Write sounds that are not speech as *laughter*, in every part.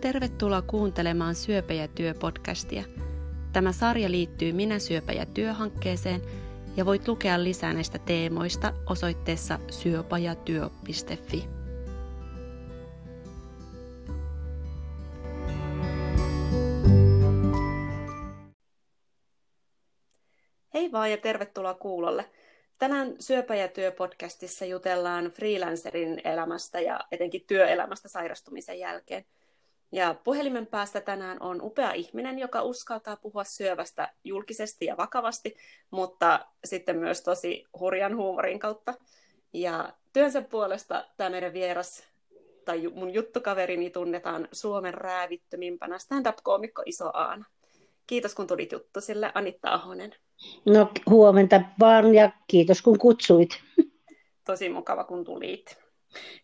Tervetuloa kuuntelemaan Syöpä ja työ podcastia. Tämä sarja liittyy Minä syöpä ja työ-hankkeeseen ja voit lukea lisää näistä teemoista osoitteessa syöpäjatyö.fi. Hei vaan ja tervetuloa kuulolle. Tänään Syöpä ja työ podcastissa jutellaan freelancerin elämästä ja etenkin työelämästä sairastumisen jälkeen – ja puhelimen päästä tänään on upea ihminen, joka uskaltaa puhua syövästä julkisesti ja vakavasti, mutta sitten myös tosi hurjan huumorin kautta. Ja työnsä puolesta tämä meidän vieras tai mun juttukaverini tunnetaan Suomen räävittömimpänä stand-up-koomikko Iso Aana. Kiitos kun tulit juttu sille, Anitta Ahonen. No huomenta vaan ja kiitos kun kutsuit. Tosi mukava kun tulit.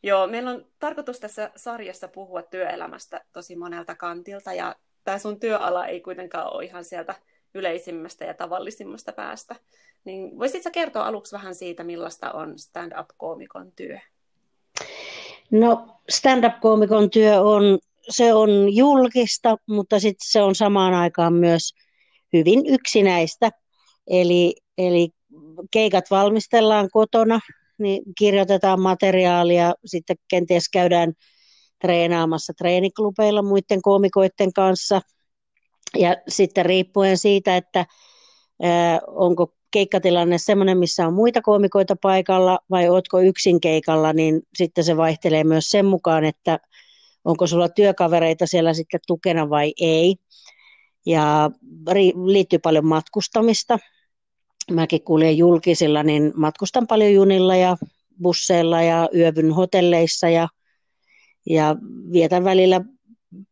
Joo, meillä on tarkoitus tässä sarjassa puhua työelämästä tosi monelta kantilta, ja tämä sun työala ei kuitenkaan ole ihan sieltä yleisimmästä ja tavallisimmasta päästä. Niin voisitko kertoa aluksi vähän siitä, millaista on stand-up-koomikon työ? No, stand-up-koomikon työ on, se on julkista, mutta sitten se on samaan aikaan myös hyvin yksinäistä. Eli, eli keikat valmistellaan kotona niin kirjoitetaan materiaalia, sitten kenties käydään treenaamassa treeniklubeilla muiden koomikoiden kanssa. Ja sitten riippuen siitä, että ää, onko keikkatilanne sellainen, missä on muita koomikoita paikalla vai ootko yksin keikalla, niin sitten se vaihtelee myös sen mukaan, että onko sulla työkavereita siellä sitten tukena vai ei. Ja liittyy paljon matkustamista, mäkin kuljen julkisilla, niin matkustan paljon junilla ja busseilla ja yövyn hotelleissa ja, ja vietän välillä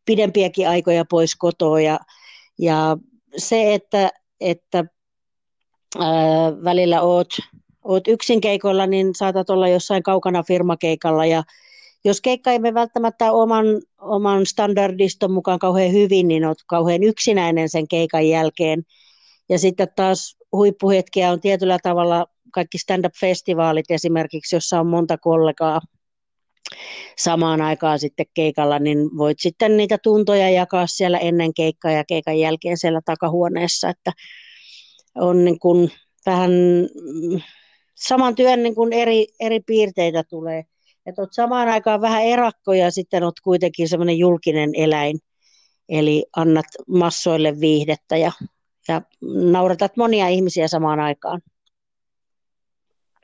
pidempiäkin aikoja pois kotoa. Ja, ja se, että, että ää, välillä oot, oot yksin keikoilla, niin saatat olla jossain kaukana firmakeikalla ja jos keikka ei välttämättä oman, oman standardiston mukaan kauhean hyvin, niin olet kauhean yksinäinen sen keikan jälkeen. Ja sitten taas huippuhetkiä on tietyllä tavalla kaikki stand-up-festivaalit esimerkiksi, jossa on monta kollegaa samaan aikaan sitten keikalla, niin voit sitten niitä tuntoja jakaa siellä ennen keikkaa ja keikan jälkeen siellä takahuoneessa, että on niin kuin vähän saman työn niin kuin eri, eri piirteitä tulee. Että olet samaan aikaan vähän erakko ja sitten olet kuitenkin semmoinen julkinen eläin, eli annat massoille viihdettä ja ja nauratat monia ihmisiä samaan aikaan.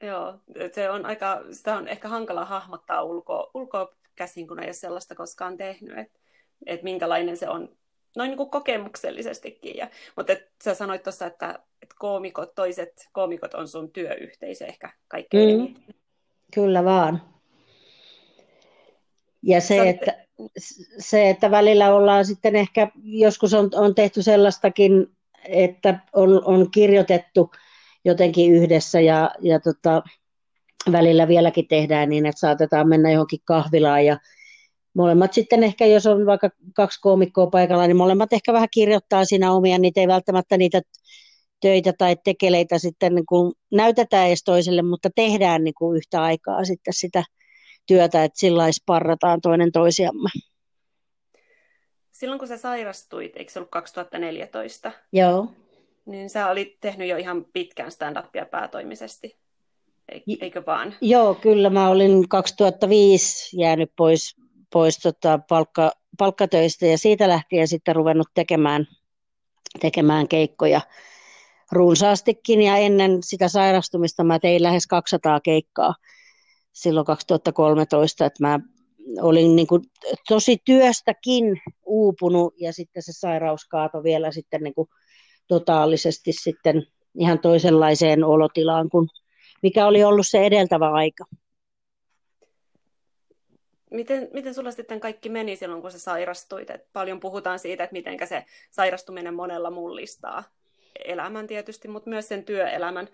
Joo, se on aika, sitä on ehkä hankala hahmottaa ulkoa, ulkoa käsin, kun ei ole sellaista koskaan tehnyt, että et minkälainen se on noin niin kuin kokemuksellisestikin. Ja, mutta et sä sanoit tuossa, että, että koomikot, toiset koomikot on sun työyhteisö ehkä kaikkein mm, Kyllä vaan. Ja se, että, se, että välillä ollaan sitten ehkä, joskus on, on tehty sellaistakin että on, on kirjoitettu jotenkin yhdessä ja, ja tota, välillä vieläkin tehdään niin, että saatetaan mennä johonkin kahvilaan ja molemmat sitten ehkä, jos on vaikka kaksi koomikkoa paikalla, niin molemmat ehkä vähän kirjoittaa siinä omia, niitä ei välttämättä niitä töitä tai tekeleitä sitten niin kuin näytetään edes toiselle, mutta tehdään niin kuin yhtä aikaa sitten sitä työtä, että sillä sparrataan toinen toisiamme silloin kun sä sairastuit, eikö se ollut 2014? Joo. Niin sä olit tehnyt jo ihan pitkään stand-upia päätoimisesti, eikö vaan? Joo, kyllä mä olin 2005 jäänyt pois, pois tota palkka, palkkatöistä ja siitä lähtien sitten ruvennut tekemään, tekemään keikkoja runsaastikin ja ennen sitä sairastumista mä tein lähes 200 keikkaa silloin 2013, että mä olin niin kuin tosi työstäkin uupunut ja sitten se sairaus kaatoi vielä sitten niin kuin totaalisesti sitten ihan toisenlaiseen olotilaan kuin mikä oli ollut se edeltävä aika. Miten, miten sulla sitten kaikki meni silloin, kun sä sairastuit? Et paljon puhutaan siitä, että miten se sairastuminen monella mullistaa elämän tietysti, mutta myös sen työelämän.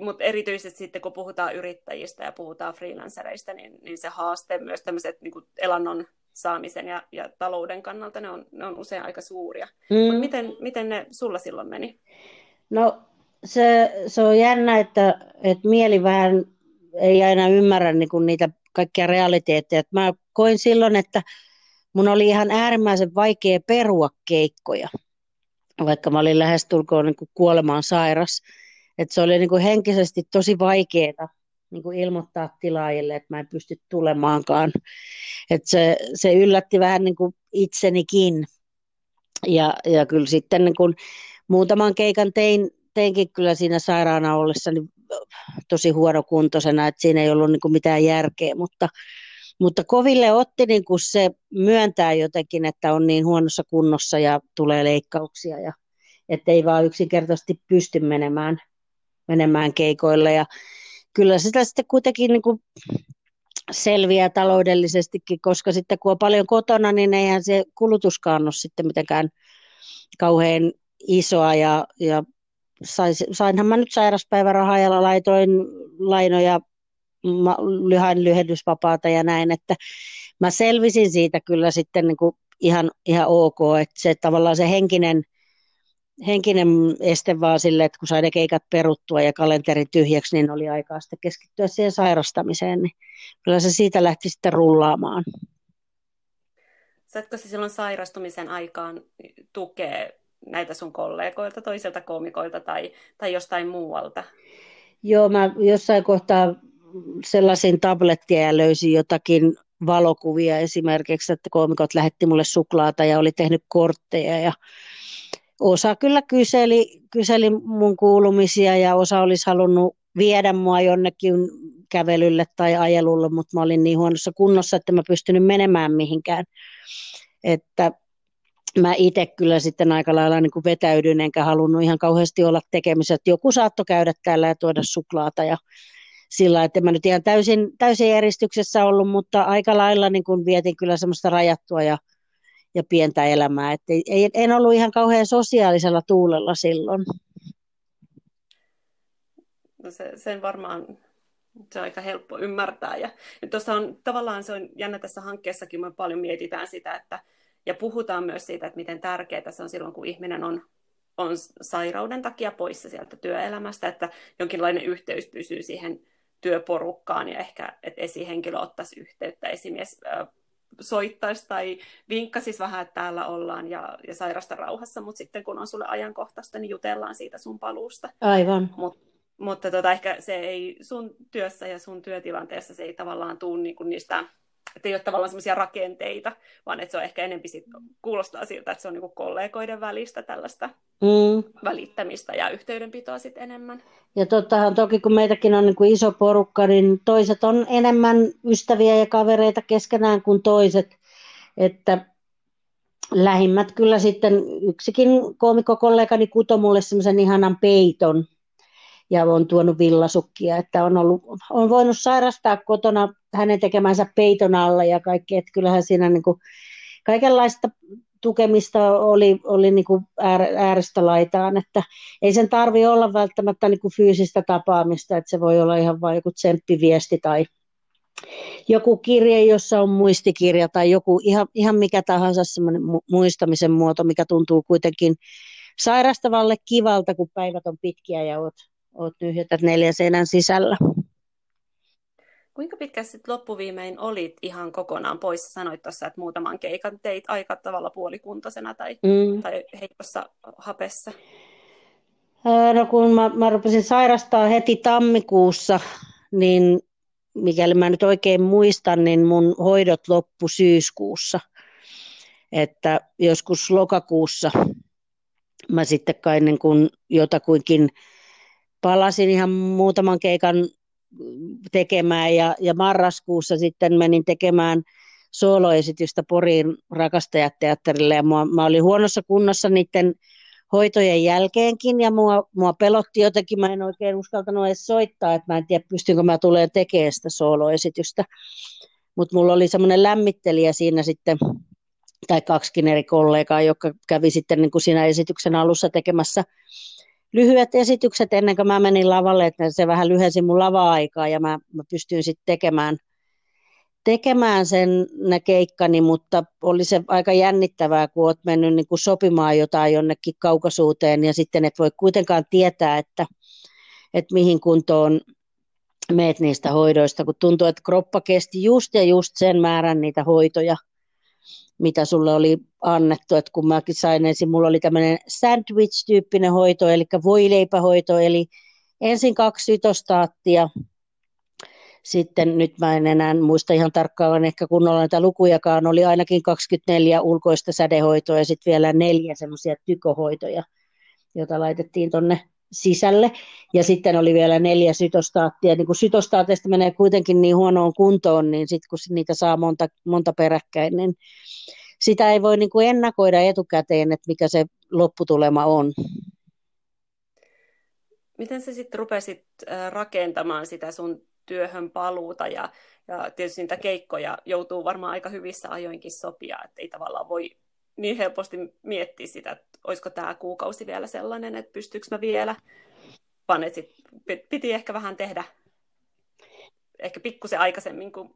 Mutta erityisesti sitten kun puhutaan yrittäjistä ja puhutaan freelancereista, niin, niin se haaste myös tämmöiset niin elannon saamisen ja, ja talouden kannalta, ne on, ne on usein aika suuria. Mm. Mut miten, miten ne sulla silloin meni? No se, se on jännä, että, että mieli vähän ei aina ymmärrä niin kuin niitä kaikkia realiteetteja. Mä koin silloin, että mun oli ihan äärimmäisen vaikea perua keikkoja, vaikka mä olin lähestulkoon niin kuin kuolemaan sairas. Et se oli niin kuin henkisesti tosi vaikeaa niin kuin ilmoittaa tilaajille, että mä en pysty tulemaankaan. Et se, se yllätti vähän niin kuin itsenikin. Ja, ja kyllä sitten niin kuin muutaman keikan tein, teinkin kyllä siinä sairaana ollessani tosi huonokuntoisena, että siinä ei ollut niin kuin mitään järkeä, mutta, mutta koville otti niin kuin se myöntää jotenkin, että on niin huonossa kunnossa ja tulee leikkauksia ja että ei vaan yksinkertaisesti pysty menemään, menemään keikoille. Ja kyllä sitä sitten kuitenkin niin kuin selviää taloudellisestikin, koska sitten kun on paljon kotona, niin eihän se kulutuskaan ole sitten mitenkään kauhean isoa. Ja, ja sais, sainhan mä nyt sairaspäivärahaa ja laitoin lainoja lyhän lyhennysvapaata ja näin, että mä selvisin siitä kyllä sitten niin kuin ihan, ihan ok, että se tavallaan se henkinen, henkinen este vaan sille, että kun sai ne keikat peruttua ja kalenteri tyhjäksi, niin oli aikaa sitten keskittyä siihen sairastamiseen, niin kyllä se siitä lähti sitten rullaamaan. Saatko se silloin sairastumisen aikaan tukea näitä sun kollegoilta, toiselta komikoilta tai, tai jostain muualta? Joo, mä jossain kohtaa sellaisin tablettia ja löysin jotakin valokuvia esimerkiksi, että komikot lähetti mulle suklaata ja oli tehnyt kortteja ja osa kyllä kyseli, kyseli mun kuulumisia ja osa olisi halunnut viedä mua jonnekin kävelylle tai ajelulle, mutta mä olin niin huonossa kunnossa, että mä pystynyt menemään mihinkään. Että mä itse kyllä sitten aika lailla niin kuin vetäydyn, enkä halunnut ihan kauheasti olla tekemisissä. Että joku saattoi käydä täällä ja tuoda suklaata ja sillä, että mä nyt ihan täysin, täysin eristyksessä ollut, mutta aika lailla niin kuin vietin kyllä semmoista rajattua ja, ja pientä elämää. Että ei, en ollut ihan kauhean sosiaalisella tuulella silloin. No se, sen varmaan se on aika helppo ymmärtää. Ja, ja tuossa on tavallaan se on jännä tässä hankkeessakin, me paljon mietitään sitä, että ja puhutaan myös siitä, että miten tärkeää se on silloin, kun ihminen on, on sairauden takia poissa sieltä työelämästä, että jonkinlainen yhteys pysyy siihen työporukkaan ja ehkä, että esihenkilö ottaisi yhteyttä, esimies soittaisi tai vinkkasisi vähän, että täällä ollaan ja, ja sairasta rauhassa, mutta sitten kun on sulle ajankohtaista, niin jutellaan siitä sun paluusta. Aivan. Mut, mutta tota, ehkä se ei sun työssä ja sun työtilanteessa se ei tavallaan tule niinku niistä että ei ole tavallaan semmoisia rakenteita, vaan että se on ehkä enempi sit, kuulostaa siltä, että se on niinku kollegoiden välistä tällaista mm. välittämistä ja yhteydenpitoa sitten enemmän. Ja tottahan toki, kun meitäkin on niinku iso porukka, niin toiset on enemmän ystäviä ja kavereita keskenään kuin toiset, että lähimmät kyllä sitten yksikin koomikkokollegani kuto mulle semmoisen ihanan peiton, ja on tuonut villasukkia, että on, ollut, on voinut sairastaa kotona hänen tekemänsä peiton alla ja kaikki, että kyllähän siinä niin kuin kaikenlaista tukemista oli, oli niin kuin äärestä laitaan, että ei sen tarvi olla välttämättä niin kuin fyysistä tapaamista, että se voi olla ihan vain joku tsemppiviesti tai joku kirje, jossa on muistikirja tai joku ihan, ihan mikä tahansa semmoinen muistamisen muoto, mikä tuntuu kuitenkin sairastavalle kivalta, kun päivät on pitkiä ja oot, oot nyhjätät neljän seinän sisällä. Kuinka pitkä sitten loppuviimein olit ihan kokonaan pois? Sanoit tuossa, että muutaman keikan teit aika tavalla puolikuntoisena tai, mm. tai heikossa hapessa. No kun mä, mä rupesin sairastaa heti tammikuussa, niin mikäli mä nyt oikein muistan, niin mun hoidot loppu syyskuussa. Että joskus lokakuussa mä sitten kai niin kun jotakuinkin palasin ihan muutaman keikan tekemään ja, ja marraskuussa sitten menin tekemään sooloesitystä Poriin rakastajateatterille ja mua, mä olin huonossa kunnossa niiden hoitojen jälkeenkin ja mua, mua pelotti jotenkin, mä en oikein uskaltanut edes soittaa, että mä en tiedä pystynkö mä tulee tekemään sitä sooloesitystä. Mutta mulla oli semmoinen lämmittelijä siinä sitten, tai kaksikin eri kollegaa, joka kävi sitten niin kuin siinä esityksen alussa tekemässä lyhyet esitykset ennen kuin mä menin lavalle, että se vähän lyhensi mun lava-aikaa ja mä, mä pystyin sitten tekemään, tekemään sen ne keikkani, mutta oli se aika jännittävää, kun oot mennyt niin kuin sopimaan jotain jonnekin kaukaisuuteen ja sitten et voi kuitenkaan tietää, että, että mihin kuntoon meet niistä hoidoista, kun tuntuu, että kroppa kesti just ja just sen määrän niitä hoitoja. Mitä sulle oli annettu, että kun mäkin sain ensin, mulla oli tämmöinen sandwich-tyyppinen hoito, eli voileipähoito, eli ensin kaksi sytostaattia, sitten nyt mä en enää muista ihan tarkkaan ehkä kunnolla näitä lukujakaan, oli ainakin 24 ulkoista sädehoitoa ja sitten vielä neljä semmoisia tykohoitoja, joita laitettiin tonne sisälle. Ja sitten oli vielä neljä sytostaattia. Niin kun sytostaateista menee kuitenkin niin huonoon kuntoon, niin sitten kun niitä saa monta, monta peräkkäin, niin sitä ei voi niin kuin ennakoida etukäteen, että mikä se lopputulema on. Miten sä sitten rupesit rakentamaan sitä sun työhön paluuta ja, ja tietysti niitä keikkoja joutuu varmaan aika hyvissä ajoinkin sopia, että ei tavallaan voi niin helposti miettiä sitä, olisiko tämä kuukausi vielä sellainen, että pystyykö mä vielä, vaan että sit piti ehkä vähän tehdä ehkä pikkusen aikaisemmin kuin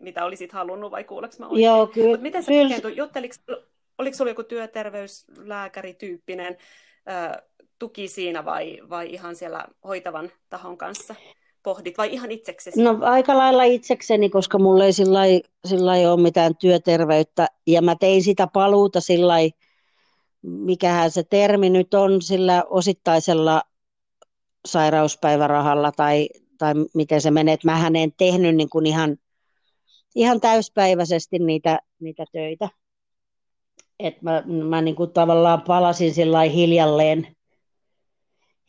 mitä olisit halunnut, vai kuuleeko mä oikein? Joo, kyllä. Mut miten kyllä. Jutteliks, oliko sulla joku työterveyslääkärityyppinen ö, tuki siinä vai, vai ihan siellä hoitavan tahon kanssa? pohdit vai ihan itseksesi? No aika lailla itsekseni, koska mulla ei sillä lailla ole mitään työterveyttä ja mä tein sitä paluuta sillä mikähän se termi nyt on, sillä osittaisella sairauspäivärahalla tai, tai miten se menee, mä en tehnyt niin kuin ihan, ihan täyspäiväisesti niitä, niitä töitä. Et mä, mä niin kuin tavallaan palasin sillä hiljalleen,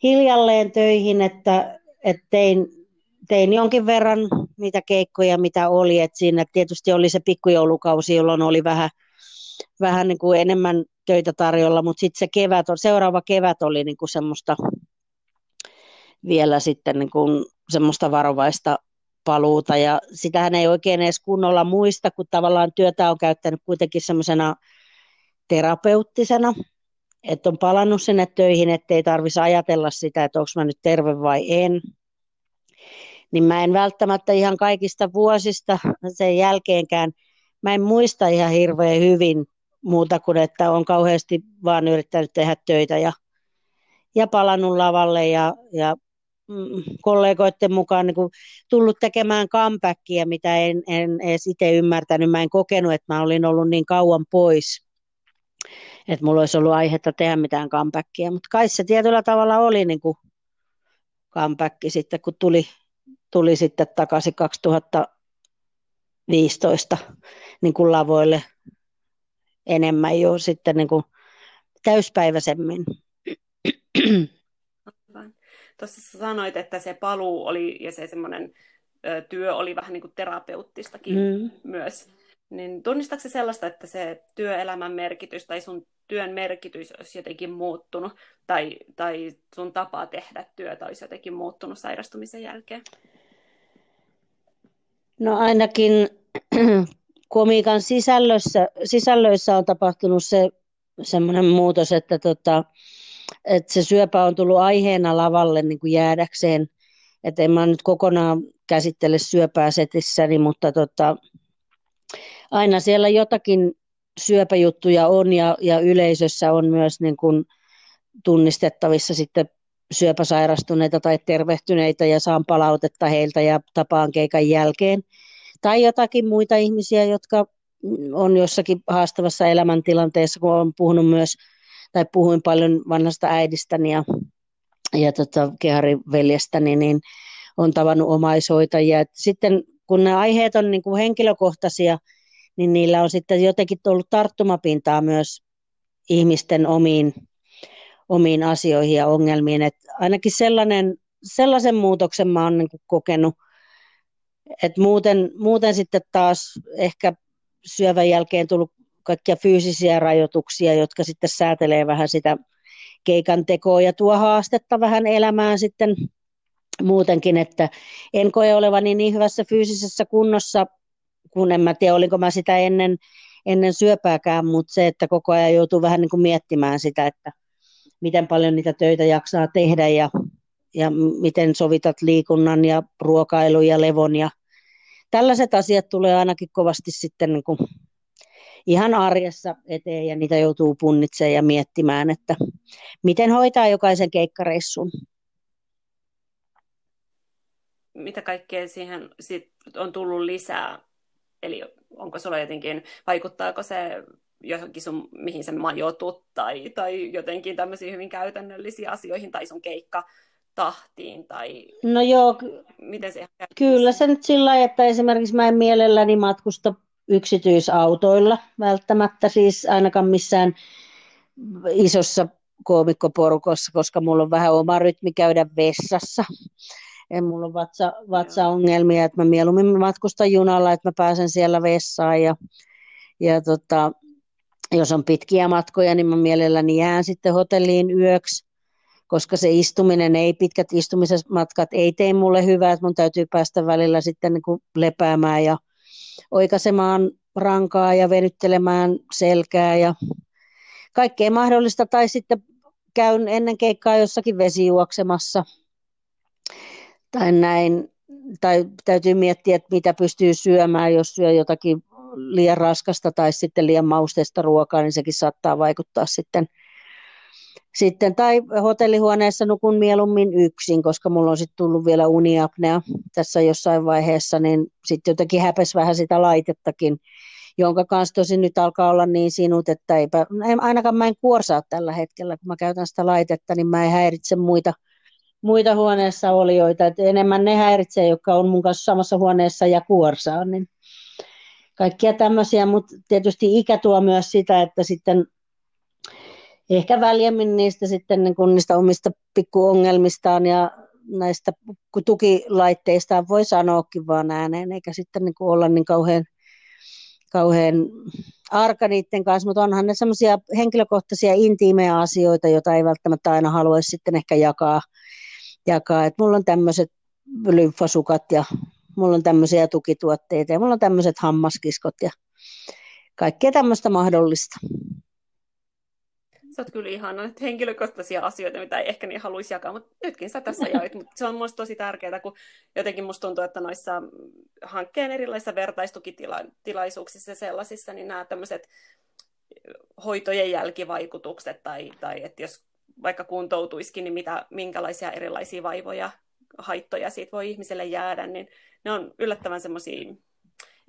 hiljalleen töihin, että, että tein, tein jonkin verran niitä keikkoja, mitä oli. Et siinä tietysti oli se pikkujoulukausi, jolloin oli vähän, vähän niin kuin enemmän töitä tarjolla, mutta sitten se kevät, seuraava kevät oli niin kuin semmoista vielä sitten niin kuin semmoista varovaista paluuta ja sitähän ei oikein edes kunnolla muista, kun tavallaan työtä on käyttänyt kuitenkin semmoisena terapeuttisena, että on palannut sinne töihin, ettei tarvitsisi ajatella sitä, että onko mä nyt terve vai en, niin mä en välttämättä ihan kaikista vuosista sen jälkeenkään, mä en muista ihan hirveän hyvin muuta kuin, että on kauheasti vaan yrittänyt tehdä töitä ja, ja palannut lavalle ja, ja mm, kollegoiden mukaan niin kuin tullut tekemään comebackia, mitä en, en edes itse ymmärtänyt. Mä en kokenut, että mä olin ollut niin kauan pois, että mulla olisi ollut aihetta tehdä mitään comebackia. Mutta kai se tietyllä tavalla oli niin kuin comeback sitten, kun tuli tuli sitten takaisin 2015 niin kuin lavoille enemmän jo sitten niin kuin täyspäiväisemmin. Tuossa sanoit, että se paluu oli ja se semmoinen työ oli vähän niin kuin terapeuttistakin mm. myös. Niin tunnistatko se sellaista, että se työelämän merkitys tai sun työn merkitys olisi jotenkin muuttunut tai, tai sun tapa tehdä työtä olisi jotenkin muuttunut sairastumisen jälkeen? No ainakin komiikan sisällössä, sisällöissä on tapahtunut se semmoinen muutos, että, tota, että se syöpä on tullut aiheena lavalle niin kuin jäädäkseen. Että en mä nyt kokonaan käsittele syöpää setissäni, mutta tota, aina siellä jotakin syöpäjuttuja on ja, ja yleisössä on myös niin kuin tunnistettavissa sitten syöpäsairastuneita tai tervehtyneitä ja saan palautetta heiltä ja tapaan keikan jälkeen. Tai jotakin muita ihmisiä, jotka on jossakin haastavassa elämäntilanteessa, kun olen puhunut myös, tai puhuin paljon vanhasta äidistäni ja, ja tota, kehariveljestäni, niin on tavannut omaishoitajia. Et sitten kun ne aiheet on niin kuin henkilökohtaisia, niin niillä on sitten jotenkin ollut tarttumapintaa myös ihmisten omiin omiin asioihin ja ongelmiin. Et ainakin sellainen, sellaisen muutoksen mä oon niin kokenut, että muuten, muuten sitten taas ehkä syövän jälkeen tullut kaikkia fyysisiä rajoituksia, jotka sitten säätelee vähän sitä keikan tekoa ja tuo haastetta vähän elämään sitten muutenkin, että en koe olevani niin hyvässä fyysisessä kunnossa, kun en mä tiedä, olinko mä sitä ennen, ennen syöpääkään, mutta se, että koko ajan joutuu vähän niin kuin miettimään sitä, että miten paljon niitä töitä jaksaa tehdä ja, ja miten sovitat liikunnan ja ruokailun ja levon ja tällaiset asiat tulee ainakin kovasti sitten niin kuin ihan arjessa eteen ja niitä joutuu punnitsemaan ja miettimään, että miten hoitaa jokaisen keikkareissun. Mitä kaikkea siihen sit on tullut lisää eli onko sulla jotenkin, vaikuttaako se johonkin sun, mihin se majoitut tai, tai jotenkin tämmöisiin hyvin käytännöllisiin asioihin tai sun keikka tahtiin tai no joo, miten se Kyllä se nyt sillä lailla, että esimerkiksi mä en mielelläni matkusta yksityisautoilla välttämättä, siis ainakaan missään isossa koomikkoporukossa, koska mulla on vähän oma rytmi käydä vessassa. En mulla on vatsa, vatsaongelmia, että mä mieluummin matkustan junalla, että mä pääsen siellä vessaan ja, ja tota, jos on pitkiä matkoja, niin mä mielelläni jään sitten hotelliin yöksi, koska se istuminen ei, pitkät istumismatkat ei tee mulle hyvää, että mun täytyy päästä välillä sitten niin kuin lepäämään ja oikaisemaan rankaa ja venyttelemään selkää ja kaikkea mahdollista, tai sitten käyn ennen keikkaa jossakin vesijuoksemassa tai näin, tai täytyy miettiä, että mitä pystyy syömään, jos syö jotakin liian raskasta tai sitten liian mausteista ruokaa, niin sekin saattaa vaikuttaa sitten. Sitten tai hotellihuoneessa nukun mieluummin yksin, koska mulla on sitten tullut vielä uniapnea tässä jossain vaiheessa, niin sitten jotenkin häpes vähän sitä laitettakin, jonka kanssa tosin nyt alkaa olla niin sinut, että eipä, ainakaan mä en kuorsaa tällä hetkellä, kun mä käytän sitä laitetta, niin mä en häiritse muita, muita huoneessa olijoita, että enemmän ne häiritsee, jotka on mun kanssa samassa huoneessa ja kuorsaa, niin kaikkia tämmöisiä, mutta tietysti ikä tuo myös sitä, että sitten ehkä väljemmin niistä sitten niin kuin niistä omista pikkuongelmistaan ja näistä tukilaitteista voi sanoakin vaan ääneen, eikä sitten niin kuin olla niin kauhean, kauhean arka niiden kanssa, mutta onhan ne semmoisia henkilökohtaisia intiimejä asioita, joita ei välttämättä aina haluaisi sitten ehkä jakaa. jakaa. Et mulla on tämmöiset lymfasukat ja mulla on tämmöisiä tukituotteita ja mulla on tämmöiset hammaskiskot ja kaikkea tämmöistä mahdollista. Sä oot kyllä ihan että henkilökohtaisia asioita, mitä ei ehkä niin haluaisi jakaa, mutta nytkin sä tässä *laughs* jaoit. Mutta se on musta tosi tärkeää, kun jotenkin musta tuntuu, että noissa hankkeen erilaisissa vertaistukitilaisuuksissa ja sellaisissa, niin nämä tämmöiset hoitojen jälkivaikutukset, tai, tai että jos vaikka kuntoutuisikin, niin mitä, minkälaisia erilaisia vaivoja, haittoja siitä voi ihmiselle jäädä, niin ne on yllättävän semmoisia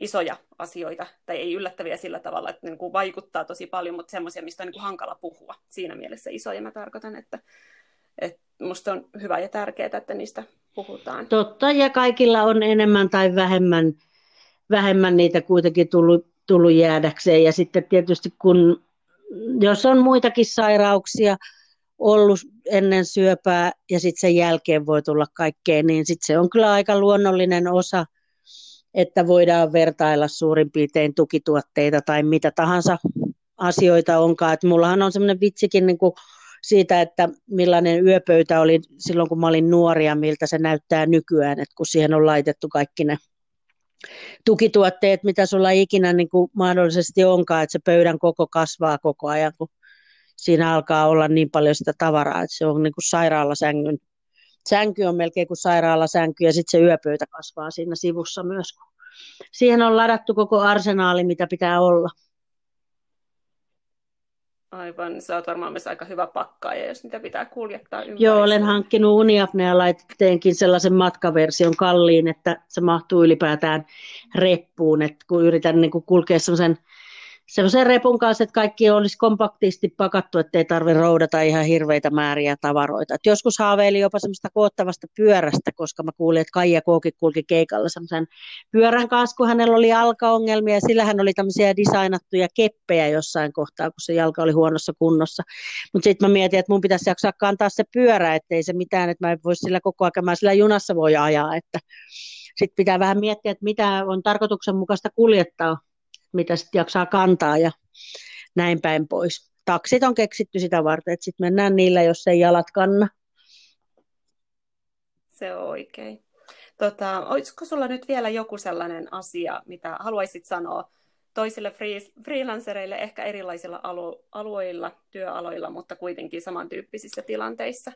isoja asioita, tai ei yllättäviä sillä tavalla, että niin vaikuttaa tosi paljon, mutta semmoisia, mistä on niin kuin hankala puhua. Siinä mielessä isoja mä tarkoitan, että, että musta on hyvä ja tärkeää, että niistä puhutaan. Totta, ja kaikilla on enemmän tai vähemmän, vähemmän niitä kuitenkin tullut, tullut jäädäkseen. Ja sitten tietysti kun, jos on muitakin sairauksia, ollut ennen syöpää ja sitten sen jälkeen voi tulla kaikkea, niin sitten se on kyllä aika luonnollinen osa, että voidaan vertailla suurin piirtein tukituotteita tai mitä tahansa asioita onkaan. Et mullahan on semmoinen vitsikin niin kuin siitä, että millainen yöpöytä oli silloin, kun mä olin nuori ja miltä se näyttää nykyään, että kun siihen on laitettu kaikki ne tukituotteet, mitä sulla ikinä niin kuin mahdollisesti onkaan, että se pöydän koko kasvaa koko ajan, kun siinä alkaa olla niin paljon sitä tavaraa, että se on niin kuin sairaalasängyn. Sänky on melkein kuin sairaalasänky ja sitten se yöpöytä kasvaa siinä sivussa myös. Siihen on ladattu koko arsenaali, mitä pitää olla. Aivan, se on varmaan myös aika hyvä pakkaaja, jos niitä pitää kuljettaa ympäri. Joo, olen hankkinut uniapnea laitteenkin sellaisen matkaversion kalliin, että se mahtuu ylipäätään reppuun, että kun yritän niin kulkea sellaisen semmoisen repun kanssa, että kaikki olisi kompaktisti pakattu, ettei tarvitse roudata ihan hirveitä määriä tavaroita. Et joskus haaveili jopa semmoista koottavasta pyörästä, koska mä kuulin, että Kaija Kooki kulki keikalla semmoisen pyörän kanssa, kun hänellä oli jalkaongelmia, ja sillä hän oli tämmöisiä designattuja keppejä jossain kohtaa, kun se jalka oli huonossa kunnossa. Mutta sitten mä mietin, että mun pitäisi jaksaa kantaa se pyörä, ettei se mitään, että mä en voisi sillä koko ajan, mä sillä junassa voi ajaa, että sitten pitää vähän miettiä, että mitä on tarkoituksenmukaista kuljettaa mitä sitten jaksaa kantaa ja näin päin pois. Taksit on keksitty sitä varten, että sitten mennään niillä, jos ei jalat kanna. Se on oikein. Tota, olisiko sulla nyt vielä joku sellainen asia, mitä haluaisit sanoa toisille freelancereille, ehkä erilaisilla alu- alueilla, työaloilla, mutta kuitenkin samantyyppisissä tilanteissa?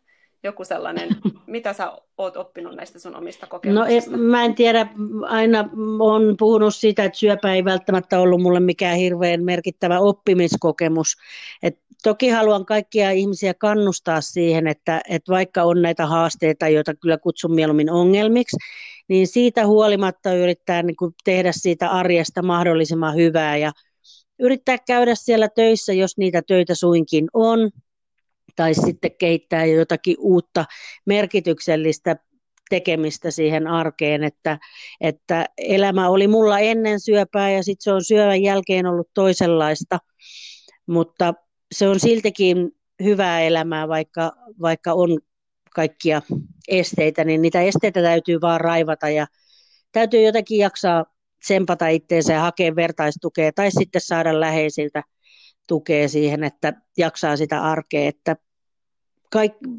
Joku sellainen, *laughs* mitä sä oot oppinut näistä sun omista kokemuksista? No mä en tiedä, aina on puhunut siitä, että syöpä ei välttämättä ollut mulle mikään hirveän merkittävä oppimiskokemus. Et toki haluan kaikkia ihmisiä kannustaa siihen, että, että vaikka on näitä haasteita, joita kyllä kutsun mieluummin ongelmiksi, niin siitä huolimatta yrittää niin kuin tehdä siitä arjesta mahdollisimman hyvää ja yrittää käydä siellä töissä, jos niitä töitä suinkin on, tai sitten kehittää jotakin uutta merkityksellistä tekemistä siihen arkeen, että, että elämä oli mulla ennen syöpää ja sitten se on syövän jälkeen ollut toisenlaista, mutta se on siltikin hyvää elämää, vaikka, vaikka on kaikkia esteitä, niin niitä esteitä täytyy vaan raivata ja täytyy jotenkin jaksaa tsempata itteensä ja hakea vertaistukea tai sitten saada läheisiltä tukea siihen, että jaksaa sitä arkea, että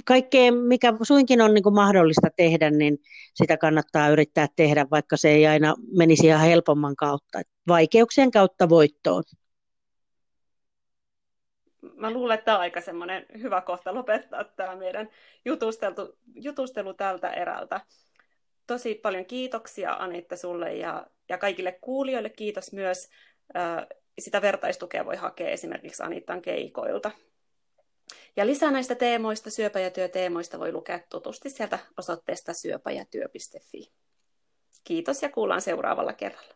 kaikkea, mikä suinkin on niin kuin mahdollista tehdä, niin sitä kannattaa yrittää tehdä, vaikka se ei aina menisi ihan helpomman kautta. Vaikeuksien kautta voittoon. Mä luulen, että tämä on aika semmoinen hyvä kohta lopettaa tämä meidän jutustelu, jutustelu tältä erältä. Tosi paljon kiitoksia Anitta sulle ja, ja kaikille kuulijoille. Kiitos myös. Sitä vertaistukea voi hakea esimerkiksi Anittan keikoilta. Ja lisää näistä teemoista, syöpä- ja työteemoista voi lukea tutusti sieltä osoitteesta syöpäjätyö.fi. Kiitos ja kuullaan seuraavalla kerralla.